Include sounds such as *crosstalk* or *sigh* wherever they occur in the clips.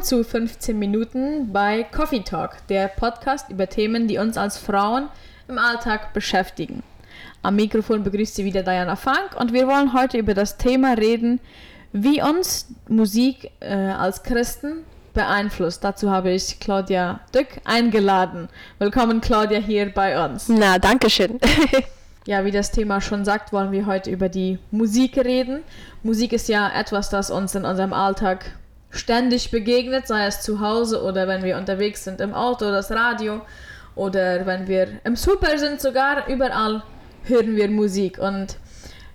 Willkommen zu 15 Minuten bei Coffee Talk, der Podcast über Themen, die uns als Frauen im Alltag beschäftigen. Am Mikrofon begrüßt sie wieder Diana Funk und wir wollen heute über das Thema reden, wie uns Musik äh, als Christen beeinflusst. Dazu habe ich Claudia Dück eingeladen. Willkommen Claudia hier bei uns. Na, danke schön. *laughs* ja, wie das Thema schon sagt, wollen wir heute über die Musik reden. Musik ist ja etwas, das uns in unserem Alltag ständig begegnet, sei es zu Hause oder wenn wir unterwegs sind im Auto, das Radio oder wenn wir im Super sind, sogar überall hören wir Musik. Und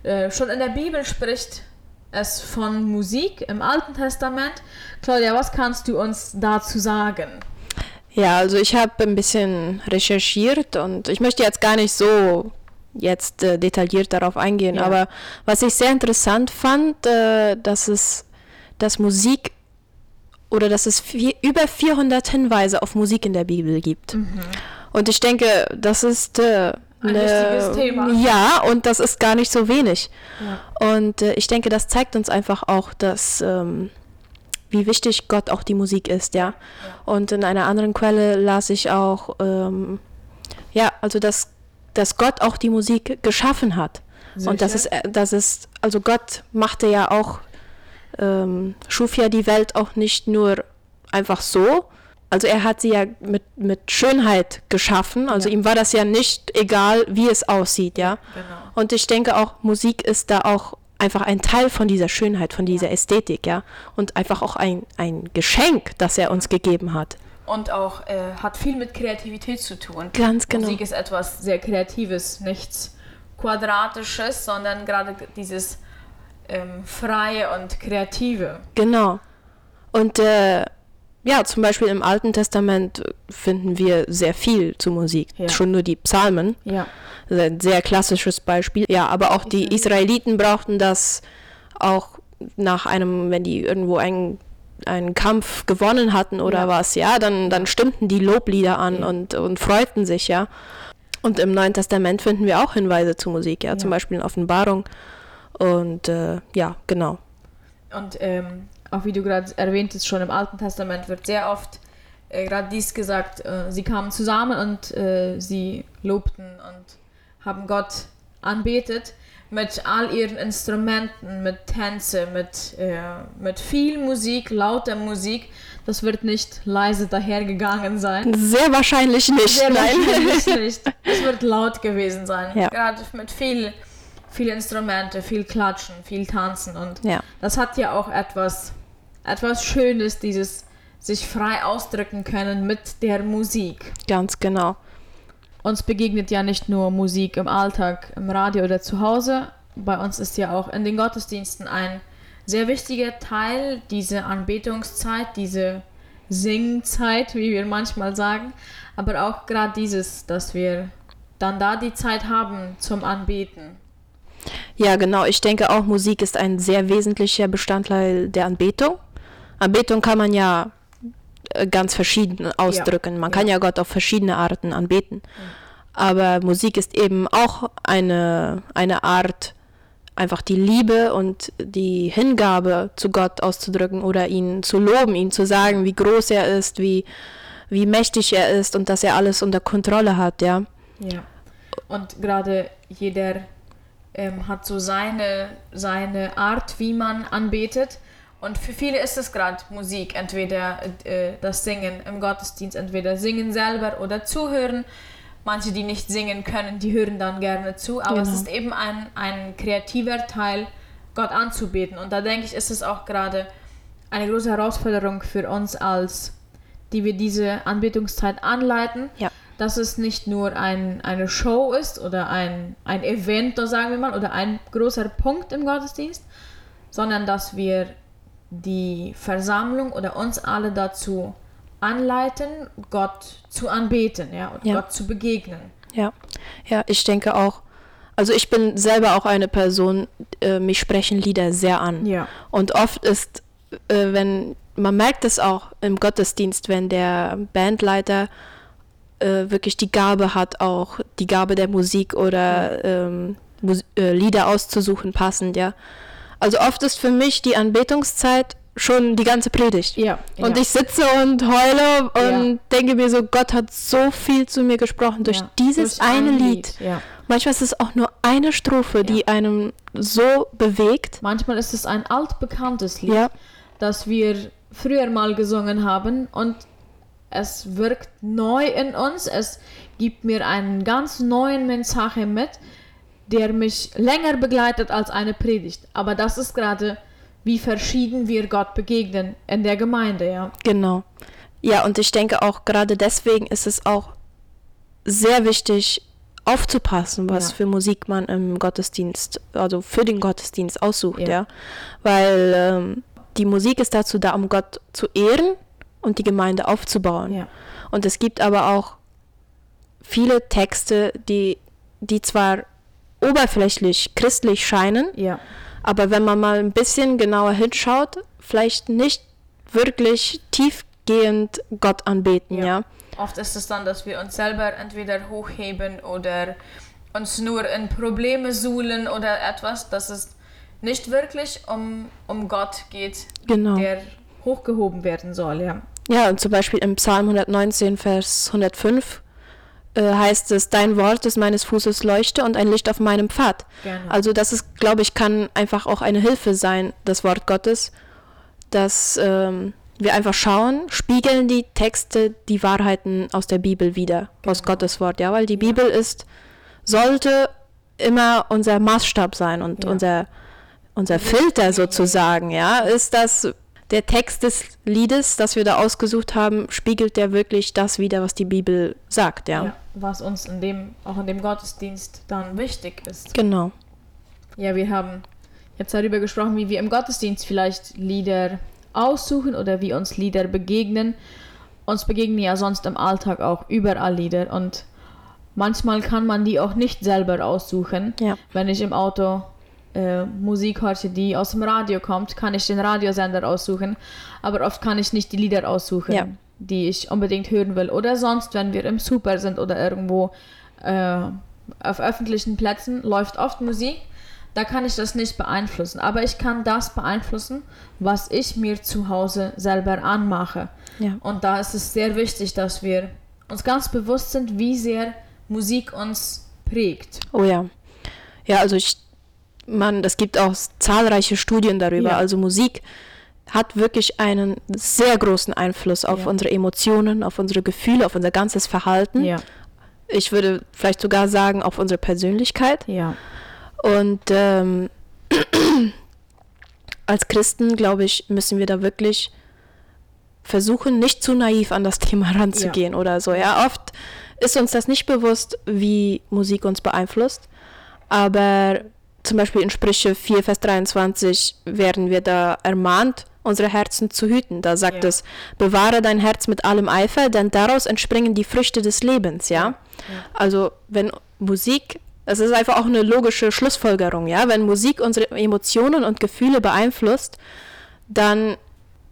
äh, schon in der Bibel spricht es von Musik im Alten Testament. Claudia, was kannst du uns dazu sagen? Ja, also ich habe ein bisschen recherchiert und ich möchte jetzt gar nicht so jetzt äh, detailliert darauf eingehen, ja. aber was ich sehr interessant fand, äh, dass es dass Musik oder dass es vier, über 400 Hinweise auf Musik in der Bibel gibt. Mhm. Und ich denke, das ist äh, ein ne, Thema. Ja, und das ist gar nicht so wenig. Ja. Und äh, ich denke, das zeigt uns einfach auch, dass ähm, wie wichtig Gott auch die Musik ist, ja. ja. Und in einer anderen Quelle las ich auch, ähm, ja, also dass, dass Gott auch die Musik geschaffen hat. Sicher? Und das ist, äh, das ist, also Gott machte ja auch ähm, schuf ja die Welt auch nicht nur einfach so. Also er hat sie ja mit, mit Schönheit geschaffen. Also ja. ihm war das ja nicht egal, wie es aussieht, ja. Genau. Und ich denke auch, Musik ist da auch einfach ein Teil von dieser Schönheit, von dieser ja. Ästhetik, ja. Und einfach auch ein, ein Geschenk, das er uns gegeben hat. Und auch äh, hat viel mit Kreativität zu tun. Ganz genau. Musik ist etwas sehr Kreatives, nichts Quadratisches, sondern gerade dieses ähm, freie und kreative. Genau. Und äh, ja, zum Beispiel im Alten Testament finden wir sehr viel zu Musik. Ja. Schon nur die Psalmen. Ja. ein sehr klassisches Beispiel. Ja, aber auch die Israeliten brauchten das auch nach einem, wenn die irgendwo einen, einen Kampf gewonnen hatten oder ja. was, ja, dann, dann stimmten die Loblieder an ja. und, und freuten sich, ja. Und im Neuen Testament finden wir auch Hinweise zu Musik, ja, ja. zum Beispiel in Offenbarung und äh, ja, genau. Und ähm, auch wie du gerade erwähntest, schon im Alten Testament wird sehr oft äh, gerade dies gesagt, äh, sie kamen zusammen und äh, sie lobten und haben Gott anbetet mit all ihren Instrumenten, mit Tänze, mit, äh, mit viel Musik, lauter Musik. Das wird nicht leise dahergegangen sein. Sehr wahrscheinlich nicht. Sehr nein. wahrscheinlich *laughs* nicht. Es wird laut gewesen sein. Ja. Gerade mit viel viele Instrumente, viel Klatschen, viel Tanzen und ja. das hat ja auch etwas, etwas Schönes, dieses sich frei ausdrücken können mit der Musik. Ganz genau. Uns begegnet ja nicht nur Musik im Alltag, im Radio oder zu Hause. Bei uns ist ja auch in den Gottesdiensten ein sehr wichtiger Teil diese Anbetungszeit, diese Singzeit, wie wir manchmal sagen. Aber auch gerade dieses, dass wir dann da die Zeit haben zum Anbeten. Ja, genau. Ich denke auch, Musik ist ein sehr wesentlicher Bestandteil der Anbetung. Anbetung kann man ja äh, ganz verschieden ausdrücken. Man ja. kann ja Gott auf verschiedene Arten anbeten. Aber Musik ist eben auch eine, eine Art, einfach die Liebe und die Hingabe zu Gott auszudrücken oder ihn zu loben, ihm zu sagen, wie groß er ist, wie, wie mächtig er ist und dass er alles unter Kontrolle hat, ja. Ja. Und gerade jeder ähm, hat so seine, seine Art, wie man anbetet. Und für viele ist es gerade Musik, entweder äh, das Singen im Gottesdienst, entweder singen selber oder zuhören. Manche, die nicht singen können, die hören dann gerne zu. Aber genau. es ist eben ein, ein kreativer Teil, Gott anzubeten. Und da denke ich, ist es auch gerade eine große Herausforderung für uns als die wir diese Anbetungszeit anleiten, ja dass es nicht nur ein, eine Show ist oder ein, ein Event, sagen wir mal, oder ein großer Punkt im Gottesdienst, sondern dass wir die Versammlung oder uns alle dazu anleiten, Gott zu anbeten, ja, und ja. Gott zu begegnen. Ja, ja, ich denke auch. Also ich bin selber auch eine Person, äh, mich sprechen Lieder sehr an. Ja. Und oft ist, äh, wenn man merkt es auch im Gottesdienst, wenn der Bandleiter äh, wirklich die Gabe hat, auch die Gabe der Musik oder ähm, Mus äh, Lieder auszusuchen, passend, ja. Also oft ist für mich die Anbetungszeit schon die ganze Predigt. Ja. Und ja. ich sitze und heule und denke mir so, Gott hat so viel zu mir gesprochen durch Ja, dieses durch eine ein Lied. Ja. Manchmal ist es auch nur eine Strophe, die einem so bewegt. Manchmal ist es ein altbekanntes Lied, Ja, das wir früher mal gesungen haben und es wirkt neu in uns. Es gibt mir einen ganz neuen Mensaje mit, der mich länger begleitet als eine Predigt. Aber das ist gerade, wie verschieden wir Gott begegnen in der Gemeinde, ja. genau. Ja, und ich denke auch gerade deswegen ist es auch sehr wichtig, aufzupassen, was Ja. für Musik man im Gottesdienst, also für den Gottesdienst aussucht, ja. Ja. Weil ähm, die Musik ist dazu da, um Gott zu ehren und die Gemeinde aufzubauen. Ja. Und es gibt aber auch viele Texte, die, die zwar oberflächlich christlich scheinen, Ja. aber wenn man mal ein bisschen genauer hinschaut, vielleicht nicht wirklich tiefgehend Gott anbeten, ja. Ja. Oft ist es dann, dass wir uns selber entweder hochheben oder uns nur in Probleme suhlen oder etwas, dass es nicht wirklich um, um Gott geht, Genau. der hochgehoben werden soll, ja. Ja, und zum Beispiel im Psalm 119, Vers 105 äh, heißt es, dein Wort ist meines Fußes Leuchte und ein Licht auf meinem Pfad. Genau. Also das ist, glaube ich, kann einfach auch eine Hilfe sein, das Wort Gottes, dass ähm, wir einfach schauen, spiegeln die Texte die Wahrheiten aus der Bibel wieder, aus Genau. Gottes Wort, ja, weil die Bibel ist, sollte immer unser Maßstab sein und Ja. unser, unser Filter sozusagen, ja, ist das der Text des Liedes, das wir da ausgesucht haben, spiegelt der wirklich das wieder, was die Bibel sagt, ja. ja. Was uns in dem, auch in dem Gottesdienst dann wichtig ist. Genau. Ja, wir haben jetzt darüber gesprochen, wie wir im Gottesdienst vielleicht Lieder aussuchen oder wie uns Lieder begegnen. Uns begegnen ja sonst im Alltag auch überall Lieder und manchmal kann man die auch nicht selber aussuchen. Ja. Wenn ich im Auto äh, Musik höre, die aus dem Radio kommt, kann ich den Radiosender aussuchen, aber oft kann ich nicht die Lieder aussuchen, Ja. die ich unbedingt hören will. Oder sonst, wenn wir im Super sind oder irgendwo äh, auf öffentlichen Plätzen, läuft oft Musik. Da kann ich das nicht beeinflussen, aber ich kann das beeinflussen, was ich mir zu Hause selber anmache. Ja. Und da ist es sehr wichtig, dass wir uns ganz bewusst sind, wie sehr Musik uns prägt. Oh ja. Ja, also ich, man, es gibt auch zahlreiche Studien darüber. Ja. Also Musik hat wirklich einen sehr großen Einfluss auf Ja. unsere Emotionen, auf unsere Gefühle, auf unser ganzes Verhalten. Ja, Ich würde vielleicht sogar sagen, auf unsere Persönlichkeit. ja, Und ähm, *clears throat* als Christen, glaube ich, müssen wir da wirklich versuchen, nicht zu naiv an das *laughs* Thema ranzugehen oder so. Ja, oft ist uns das nicht bewusst, wie Musik uns beeinflusst. Aber zum Beispiel in Sprüche 4, Vers 23 werden wir da ermahnt, unsere Herzen zu hüten. Da sagt Ja. es, bewahre dein Herz mit allem Eifer, denn daraus entspringen die Früchte des Lebens, ja. Also wenn Musik, es ist einfach auch eine logische Schlussfolgerung, ja. Wenn Musik unsere Emotionen und Gefühle beeinflusst, dann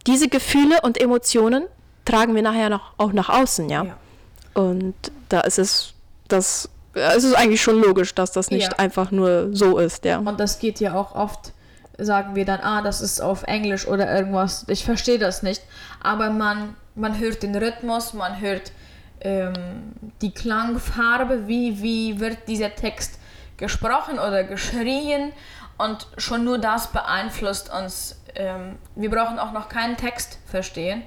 diese Gefühle und Emotionen tragen wir nachher noch, auch nach außen, ja. Ja. Und da ist es, das, es ist eigentlich schon logisch, dass das nicht Ja. einfach nur so ist, ja. Und das geht ja auch oft, sagen wir dann, ah, das ist auf Englisch oder irgendwas. Ich verstehe das nicht. Aber man, man hört den Rhythmus, man hört ähm, die Klangfarbe, wie, wie wird dieser Text gesprochen oder geschrien. Und schon nur das beeinflusst uns. Ähm, wir brauchen auch noch keinen Text verstehen.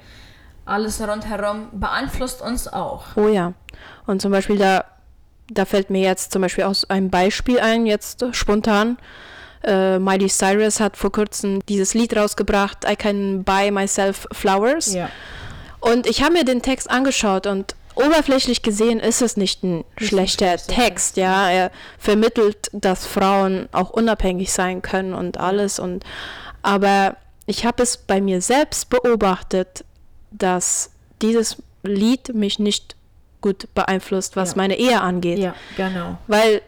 Alles rundherum beeinflusst uns auch. Oh ja. Und zum Beispiel da, da fällt mir jetzt zum Beispiel aus einem Beispiel ein, jetzt spontan. Äh, Miley Cyrus hat vor kurzem dieses Lied rausgebracht, I Can Buy Myself Flowers. Ja. Und ich habe mir den Text angeschaut und oberflächlich gesehen ist es nicht ein schlechter schlechter Text, ja. Er vermittelt, dass Frauen auch unabhängig sein können und alles und aber ich habe es bei mir selbst beobachtet, dass dieses Lied mich nicht gut beeinflusst, was Ja. meine Ehe angeht. ja, genau. Weil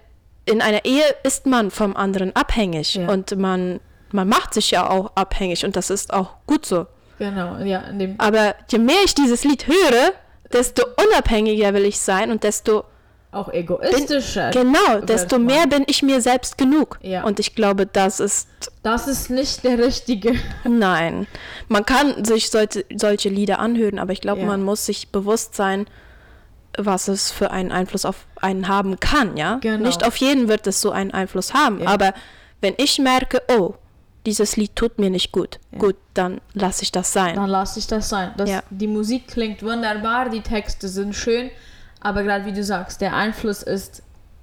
in einer Ehe ist man vom anderen abhängig Ja. und man, man macht sich ja auch abhängig und das ist auch gut so. Genau, ja, Aber je mehr ich dieses Lied höre, desto unabhängiger will ich sein und desto auch egoistischer. Bin, genau, desto mehr bin ich mir selbst genug. Ja. Und ich glaube, das ist. Das ist nicht der richtige. *laughs* Nein. Man kann sich solche, solche Lieder anhören, aber ich glaube, Ja. man muss sich bewusst sein, was es für einen Einfluss auf einen haben kann, ja? Genau. Nicht auf jeden wird es so einen Einfluss haben, Ja. aber wenn ich merke, oh, dieses Lied tut mir nicht gut, Ja. gut, dann lasse ich das sein. Dann lasse ich das sein. Das, Ja. Die Musik klingt wunderbar, die Texte sind schön, aber gerade wie du sagst, der Einfluss ist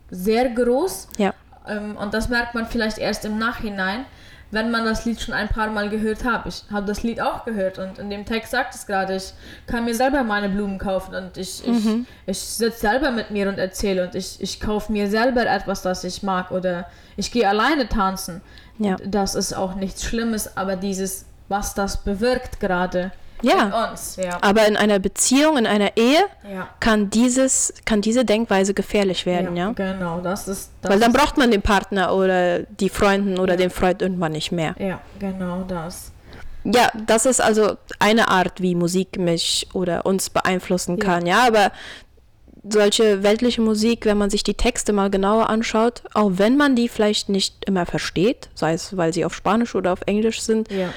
sehr groß Ja, ähm, und das merkt man vielleicht erst im Nachhinein, wenn man das Lied schon ein paar Mal gehört hat. Ich habe das Lied auch gehört und in dem Text sagt es gerade, ich kann mir selber meine Blumen kaufen und ich, ich, ich sitze selber mit mir und erzähle und ich, ich kaufe mir selber etwas, das ich mag oder ich gehe alleine tanzen. Ja. Das ist auch nichts Schlimmes, aber dieses, was das bewirkt gerade Ja. uns. Ja. aber in einer Beziehung, in einer Ehe Ja. kann dieses, kann diese Denkweise gefährlich werden, ja? Genau, das ist. Das Weil dann braucht man den Partner oder die Freundin oder Ja. den Freund irgendwann nicht mehr. Ja, genau das. Ja, das ist also eine Art, wie Musik mich oder uns beeinflussen Ja. kann, ja, aber solche weltliche Musik, wenn man sich die Texte mal genauer anschaut, auch wenn man die vielleicht nicht immer versteht, sei es, weil sie auf Spanisch oder auf Englisch sind, Ja.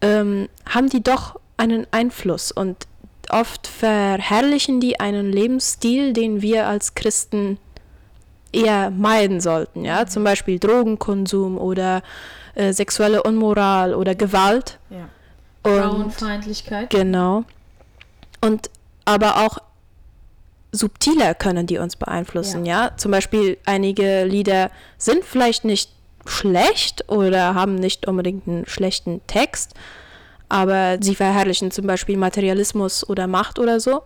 ähm, haben die doch einen Einfluss und oft verherrlichen die einen Lebensstil, den wir als Christen eher meiden sollten, ja, zum Beispiel Drogenkonsum oder äh, sexuelle Unmoral oder Gewalt. ja. Frauenfeindlichkeit. genau. Und aber auch subtiler können die uns beeinflussen, ja. Zum Beispiel einige Lieder sind vielleicht nicht schlecht oder haben nicht unbedingt einen schlechten Text, aber sie verherrlichen zum Beispiel Materialismus oder Macht oder so.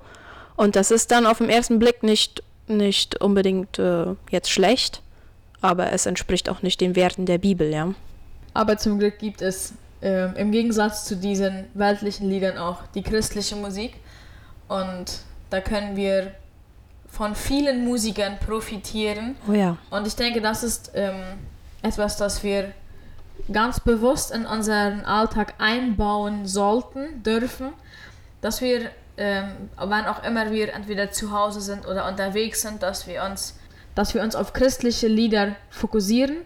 Und das ist dann auf den ersten Blick nicht, nicht unbedingt äh, jetzt schlecht, aber es entspricht auch nicht den Werten der Bibel, ja. Aber zum Glück gibt es ähm, im Gegensatz zu diesen weltlichen Liedern auch die christliche Musik. Und da können wir von vielen Musikern profitieren. Oh ja. Und ich denke, das ist ähm, etwas, das wir ganz bewusst in unseren Alltag einbauen sollten, dürfen, dass wir, ähm, wann auch immer wir entweder zu Hause sind oder unterwegs sind, dass wir uns, dass wir uns auf christliche Lieder fokussieren,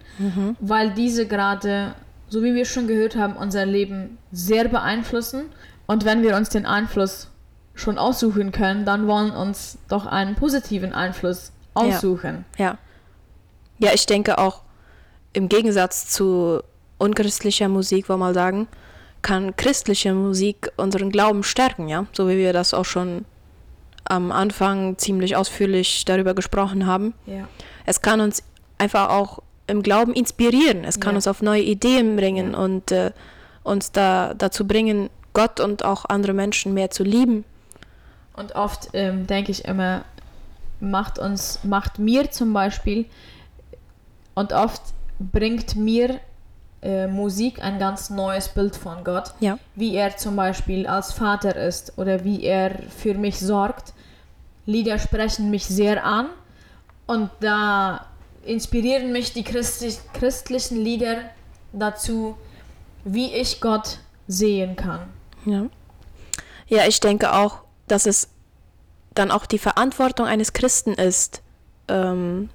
weil diese gerade, so wie wir schon gehört haben, unser Leben sehr beeinflussen. Und wenn wir uns den Einfluss schon aussuchen können, dann wollen uns doch einen positiven Einfluss aussuchen. Ja. Ja, ich denke auch im Gegensatz zu unchristlicher Musik, wollen wir mal sagen, kann christliche Musik unseren Glauben stärken, ja, so wie wir das auch schon am Anfang ziemlich ausführlich darüber gesprochen haben. Ja. Es kann uns einfach auch im Glauben inspirieren. Es kann Ja. uns auf neue Ideen bringen Ja. und äh, uns da dazu bringen, Gott und auch andere Menschen mehr zu lieben. Und oft ähm, denke ich immer, macht uns, macht mir zum Beispiel, und oft bringt mir äh, Musik ein ganz neues Bild von Gott, Ja. wie er zum Beispiel als Vater ist oder wie er für mich sorgt. Lieder sprechen mich sehr an und da inspirieren mich die Christi christlichen Lieder dazu, wie ich Gott sehen kann. Ja. Ja, ich denke auch, dass es dann auch die Verantwortung eines Christen ist, ähm,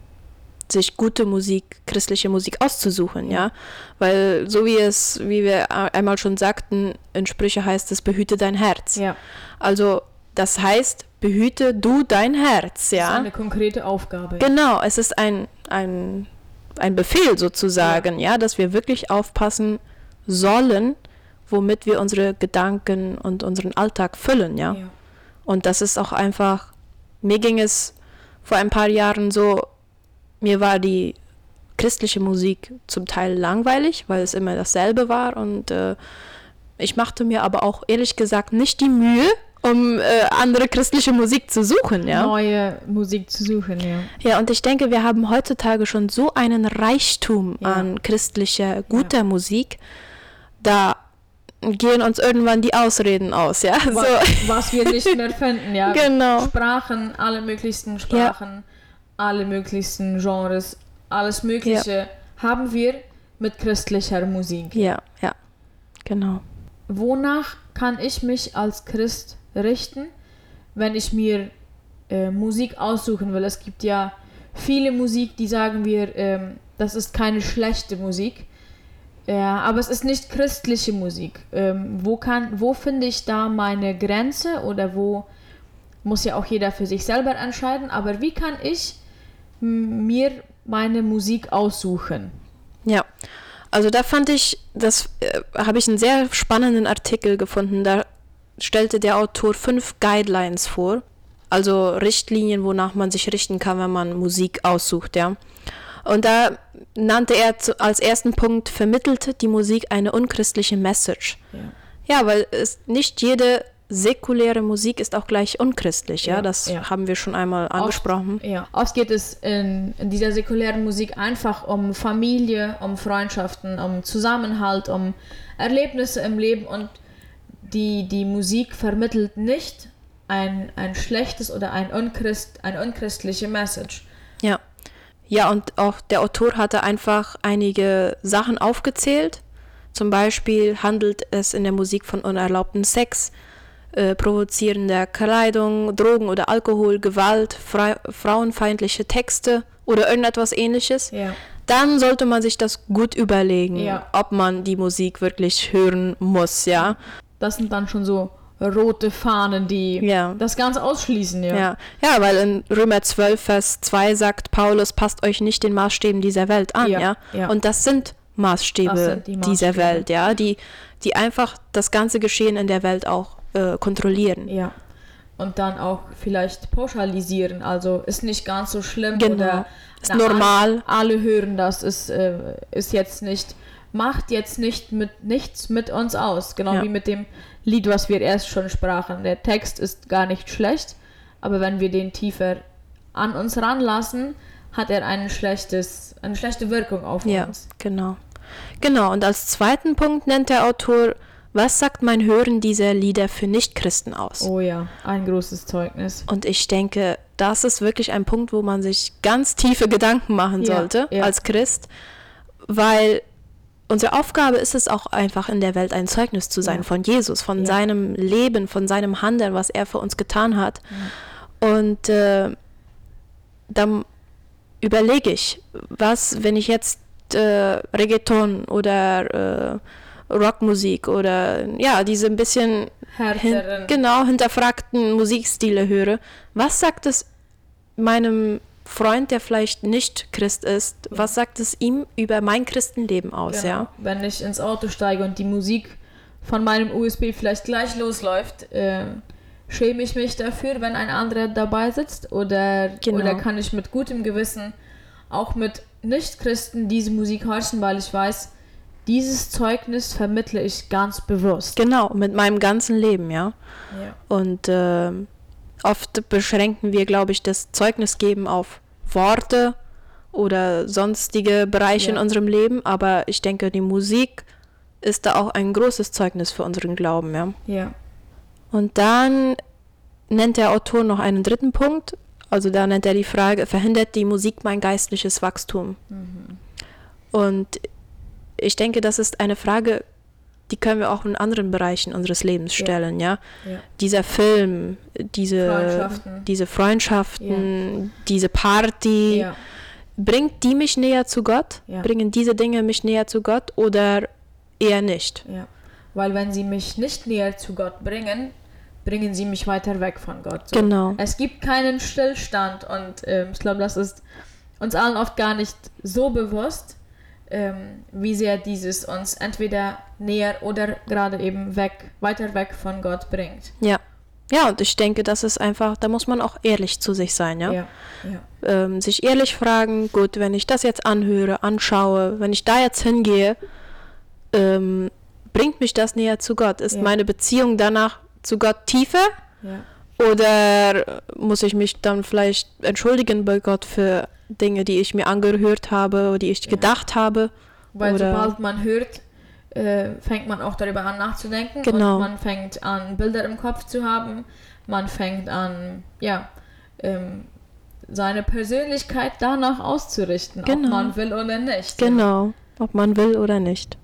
sich gute Musik, christliche Musik auszusuchen, ja. Weil so wie es, wie wir einmal schon sagten, in Sprüche heißt es, behüte dein Herz. Ja, Also das heißt, behüte du dein Herz, das ist ja. eine konkrete Aufgabe. Genau, es ist ein, ein, ein Befehl sozusagen, ja. dass wir wirklich aufpassen sollen, womit wir unsere Gedanken und unseren Alltag füllen, ja. Ja. Und das ist auch einfach, mir ging es vor ein paar Jahren so, mir war die christliche Musik zum Teil langweilig, weil es immer dasselbe war und äh, ich machte mir aber auch ehrlich gesagt nicht die Mühe, um äh, andere christliche Musik zu suchen, ja. neue Musik zu suchen, ja. Ja, und ich denke, wir haben heutzutage schon so einen Reichtum Ja. an christlicher, guter Musik, da gehen uns irgendwann die Ausreden aus, ja. So. Was, was wir nicht mehr finden, ja. *laughs* Genau. Sprachen, alle möglichsten Sprachen, alle möglichsten Genres, alles Mögliche haben wir mit christlicher Musik. Ja, ja, genau. Wonach kann ich mich als Christ richten, wenn ich mir äh, Musik aussuchen will? Es gibt ja viele Musik, die sagen wir, ähm, das ist keine schlechte Musik. Ja, aber es ist nicht christliche Musik. Ähm, wo kann, wo finde ich da meine Grenze oder wo muss ja auch jeder für sich selber entscheiden, aber wie kann ich mir meine Musik aussuchen? Ja, also da fand ich, das äh, habe ich einen sehr spannenden Artikel gefunden. Da stellte der Autor fünf Guidelines vor, also Richtlinien, wonach man sich richten kann, wenn man Musik aussucht, ja. Und da nannte er als ersten Punkt, vermittelte die Musik eine unchristliche Message. Ja, ja weil es nicht jede säkuläre Musik ist auch gleich unchristlich, ja, ja das ja. haben wir schon einmal angesprochen. Oft, ja, oft geht es in, in, dieser säkulären Musik einfach um Familie, um Freundschaften, um Zusammenhalt, um Erlebnisse im Leben und die, die Musik vermittelt nicht ein, ein schlechtes oder ein, unchrist, eine unchristliche Message. Ja. Ja, und auch der Autor hatte einfach einige Sachen aufgezählt. Zum Beispiel handelt es in der Musik von unerlaubten Sex, äh, provozierender Kleidung, Drogen oder Alkohol, Gewalt, fra frauenfeindliche Texte oder irgendetwas ähnliches. Ja. Dann sollte man sich das gut überlegen, ja. ob man die Musik wirklich hören muss, ja. Das sind dann schon so rote Fahnen, die ja. das Ganze ausschließen, ja. ja. Ja, weil in Römer 12, Vers 2 sagt Paulus, passt euch nicht den Maßstäben dieser Welt an, ja. ja? ja. Und das sind Maßstäbe, das sind die Maßstäbe dieser Welt, ja, die, die einfach das ganze Geschehen in der Welt auch äh, kontrollieren. Ja. Und dann auch vielleicht pauschalisieren, also ist nicht ganz so schlimm genau. oder ist normal. Alle, alle, hören das, ist, äh, ist jetzt nicht, macht jetzt nicht mit nichts mit uns aus, genau wie mit dem Lied, was wir erst schon sprachen. Der Text ist gar nicht schlecht, aber wenn wir den tiefer an uns ranlassen, hat er ein schlechtes, eine schlechte Wirkung auf ja, uns. Genau. Genau, und als zweiten Punkt nennt der Autor, was sagt mein Hören dieser Lieder für Nichtchristen aus? Oh ja, ein großes Zeugnis. Und ich denke, das ist wirklich ein Punkt, wo man sich ganz tiefe Gedanken machen ja, sollte ja. als Christ, weil unsere Aufgabe ist es auch einfach in der Welt ein Zeugnis zu sein ja. von Jesus, von seinem Leben, von seinem Handeln, was er für uns getan hat. Und äh, dann überlege ich, was, wenn ich jetzt äh, Reggaeton oder äh, Rockmusik oder ja, diese ein bisschen hin, genau hinterfragten Musikstile höre, was sagt es meinem Freund, der vielleicht nicht Christ ist, was sagt es ihm über mein Christenleben aus, genau. ja? Wenn ich ins Auto steige und die Musik von meinem USB vielleicht gleich losläuft, äh, schäme ich mich dafür, wenn ein anderer dabei sitzt? Oder, genau. oder kann ich mit gutem Gewissen auch mit Nicht-Christen diese Musik hören, weil ich weiß, dieses Zeugnis vermittle ich ganz bewusst. Genau, mit meinem ganzen Leben, ja. ja. Und äh, Oft beschränken wir, glaube ich, das Zeugnisgeben auf Worte oder sonstige Bereiche ja. in unserem Leben, aber ich denke, die Musik ist da auch ein großes Zeugnis für unseren Glauben, ja. Ja. Und dann nennt der Autor noch einen dritten Punkt, also da nennt er die Frage, verhindert die Musik mein geistliches Wachstum? Mhm. Und ich denke, das ist eine Frage, die können wir auch in anderen Bereichen unseres Lebens stellen, ja. ja? ja. Dieser Film, diese Freundschaften, diese Freundschaften ja. diese Party, bringt die mich näher zu Gott? Bringen diese Dinge mich näher zu Gott oder eher nicht? Ja, weil wenn sie mich nicht näher zu Gott bringen, bringen sie mich weiter weg von Gott. So. Genau. Es gibt keinen Stillstand und äh, ich glaube, das ist uns allen oft gar nicht so bewusst ähm, wie sehr dieses uns entweder näher oder gerade eben weg, weiter weg von Gott bringt. Ja. Ja, und ich denke, das ist einfach, da muss man auch ehrlich zu sich sein, ja. ja, ja. Ähm, sich ehrlich fragen, gut, wenn ich das jetzt anhöre, anschaue, wenn ich da jetzt hingehe, ähm, bringt mich das näher zu Gott? Ist ja. meine Beziehung danach zu Gott tiefer? Oder muss ich mich dann vielleicht entschuldigen bei Gott für Dinge, die ich mir angehört habe, die ich ja. gedacht habe. Weil oder sobald man hört, äh, fängt man auch darüber an nachzudenken. Genau. Und man fängt an, Bilder im Kopf zu haben. Man fängt an, ja, ähm, seine Persönlichkeit danach auszurichten, genau. ob man will oder nicht. Genau, ob man will oder nicht.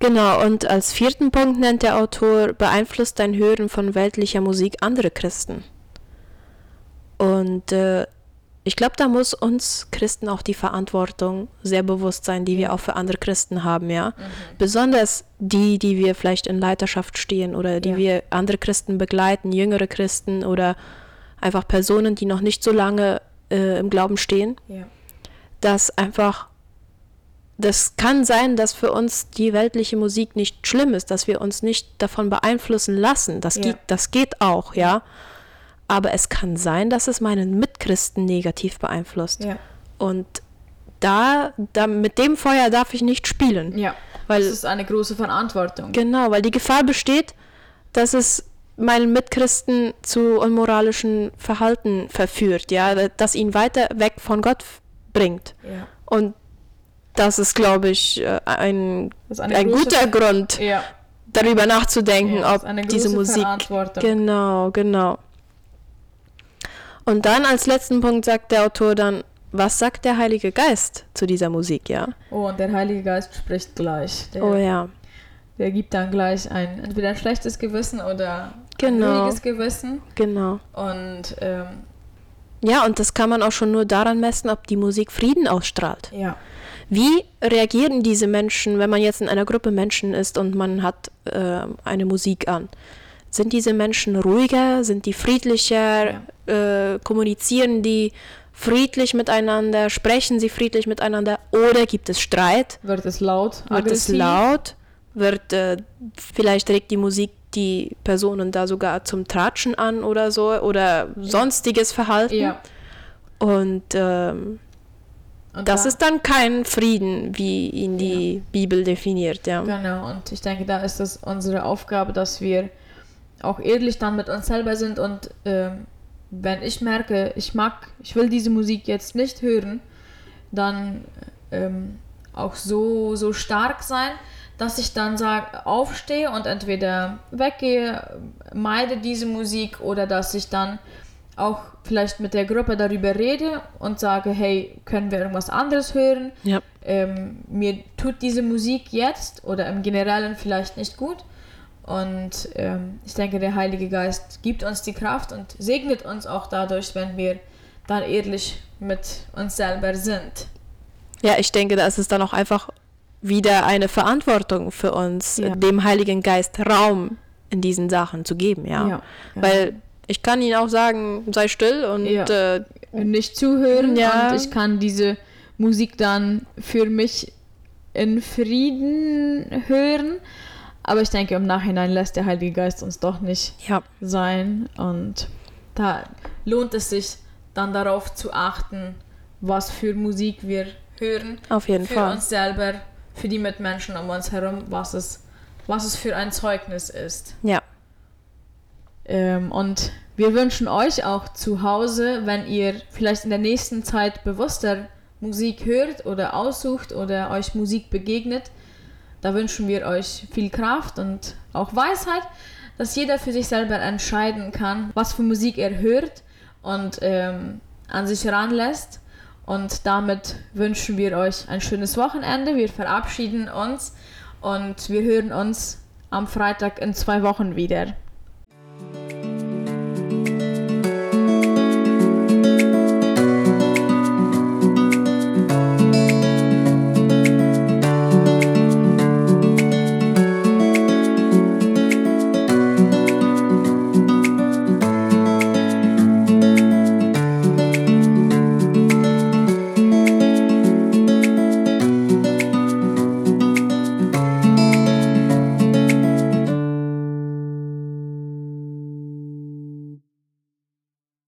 Genau, und als vierten Punkt nennt der Autor, beeinflusst dein Hören von weltlicher Musik andere Christen. Und äh, ich glaube, da muss uns Christen auch die Verantwortung sehr bewusst sein, die wir auch für andere Christen haben, ja. Mhm. Besonders die, die wir vielleicht in Leiterschaft stehen oder die ja. wir andere Christen begleiten, jüngere Christen oder einfach Personen, die noch nicht so lange äh, im Glauben stehen. Ja. Dass einfach das kann sein, dass für uns die weltliche Musik nicht schlimm ist, dass wir uns nicht davon beeinflussen lassen. Das, ja. geht, das geht auch, ja aber es kann sein, dass es meinen Mitchristen negativ beeinflusst. Ja. Und da, da, mit dem Feuer darf ich nicht spielen. Ja. Weil, das ist eine große Verantwortung. Genau, weil die Gefahr besteht, dass es meinen Mitchristen zu unmoralischen Verhalten verführt, ja, das ihn weiter weg von Gott bringt. Ja. Und das ist, glaube ich, äh, ein, ein guter Grund, ja. darüber nachzudenken, ja, ob diese Musik. Genau, genau. Und dann als letzten Punkt sagt der Autor dann, was sagt der Heilige Geist zu dieser Musik, ja? Oh, und der Heilige Geist spricht gleich. Der, oh ja. Der gibt dann gleich ein, entweder ein schlechtes Gewissen oder genau. ein ruhiges Gewissen. Genau. Und ähm, ja, und das kann man auch schon nur daran messen, ob die Musik Frieden ausstrahlt. Ja. Wie reagieren diese Menschen, wenn man jetzt in einer Gruppe Menschen ist und man hat äh, eine Musik an? Sind diese Menschen ruhiger? Sind die friedlicher? Ja. Äh, kommunizieren die friedlich miteinander? Sprechen sie friedlich miteinander? Oder gibt es Streit? Wird es laut? Wird es laut? Wird äh, vielleicht regt die Musik die Personen da sogar zum Tratschen an oder so oder sonstiges Verhalten? Ja. Und, ähm, und das da, ist dann kein Frieden, wie ihn die ja. Bibel definiert, ja. Genau, und ich denke, da ist es unsere Aufgabe, dass wir auch ehrlich dann mit uns selber sind und ähm, wenn ich merke, ich mag, ich will diese Musik jetzt nicht hören, dann ähm, auch so, so stark sein, dass ich dann sage, aufstehe und entweder weggehe, meide diese Musik oder dass ich dann auch vielleicht mit der Gruppe darüber rede und sage, hey, können wir irgendwas anderes hören? Ja. Ähm, mir tut diese Musik jetzt oder im Generellen vielleicht nicht gut und ähm, ich denke, der Heilige Geist gibt uns die Kraft und segnet uns auch dadurch, wenn wir dann ehrlich mit uns selber sind. Ja, ich denke, da ist dann auch einfach wieder eine Verantwortung für uns, ja. dem Heiligen Geist Raum in diesen Sachen zu geben, ja. ja Weil ich kann ihnen auch sagen, sei still und ja. äh, nicht zuhören ja. und ich kann diese Musik dann für mich in Frieden hören aber ich denke, im Nachhinein lässt der Heilige Geist uns doch nicht ja. sein. Und da lohnt es sich dann darauf zu achten, was für Musik wir hören. Auf jeden für Fall. Für uns selber, für die Mitmenschen um uns herum, was es, was es für ein Zeugnis ist. Ja. Ähm, und wir wünschen euch auch zu Hause, wenn ihr vielleicht in der nächsten Zeit bewusster Musik hört oder aussucht oder euch Musik begegnet, da wünschen wir euch viel Kraft und auch Weisheit, dass jeder für sich selber entscheiden kann, was für Musik er hört und ähm, an sich ranlässt. Und damit wünschen wir euch ein schönes Wochenende. Wir verabschieden uns und wir hören uns am Freitag in zwei Wochen wieder.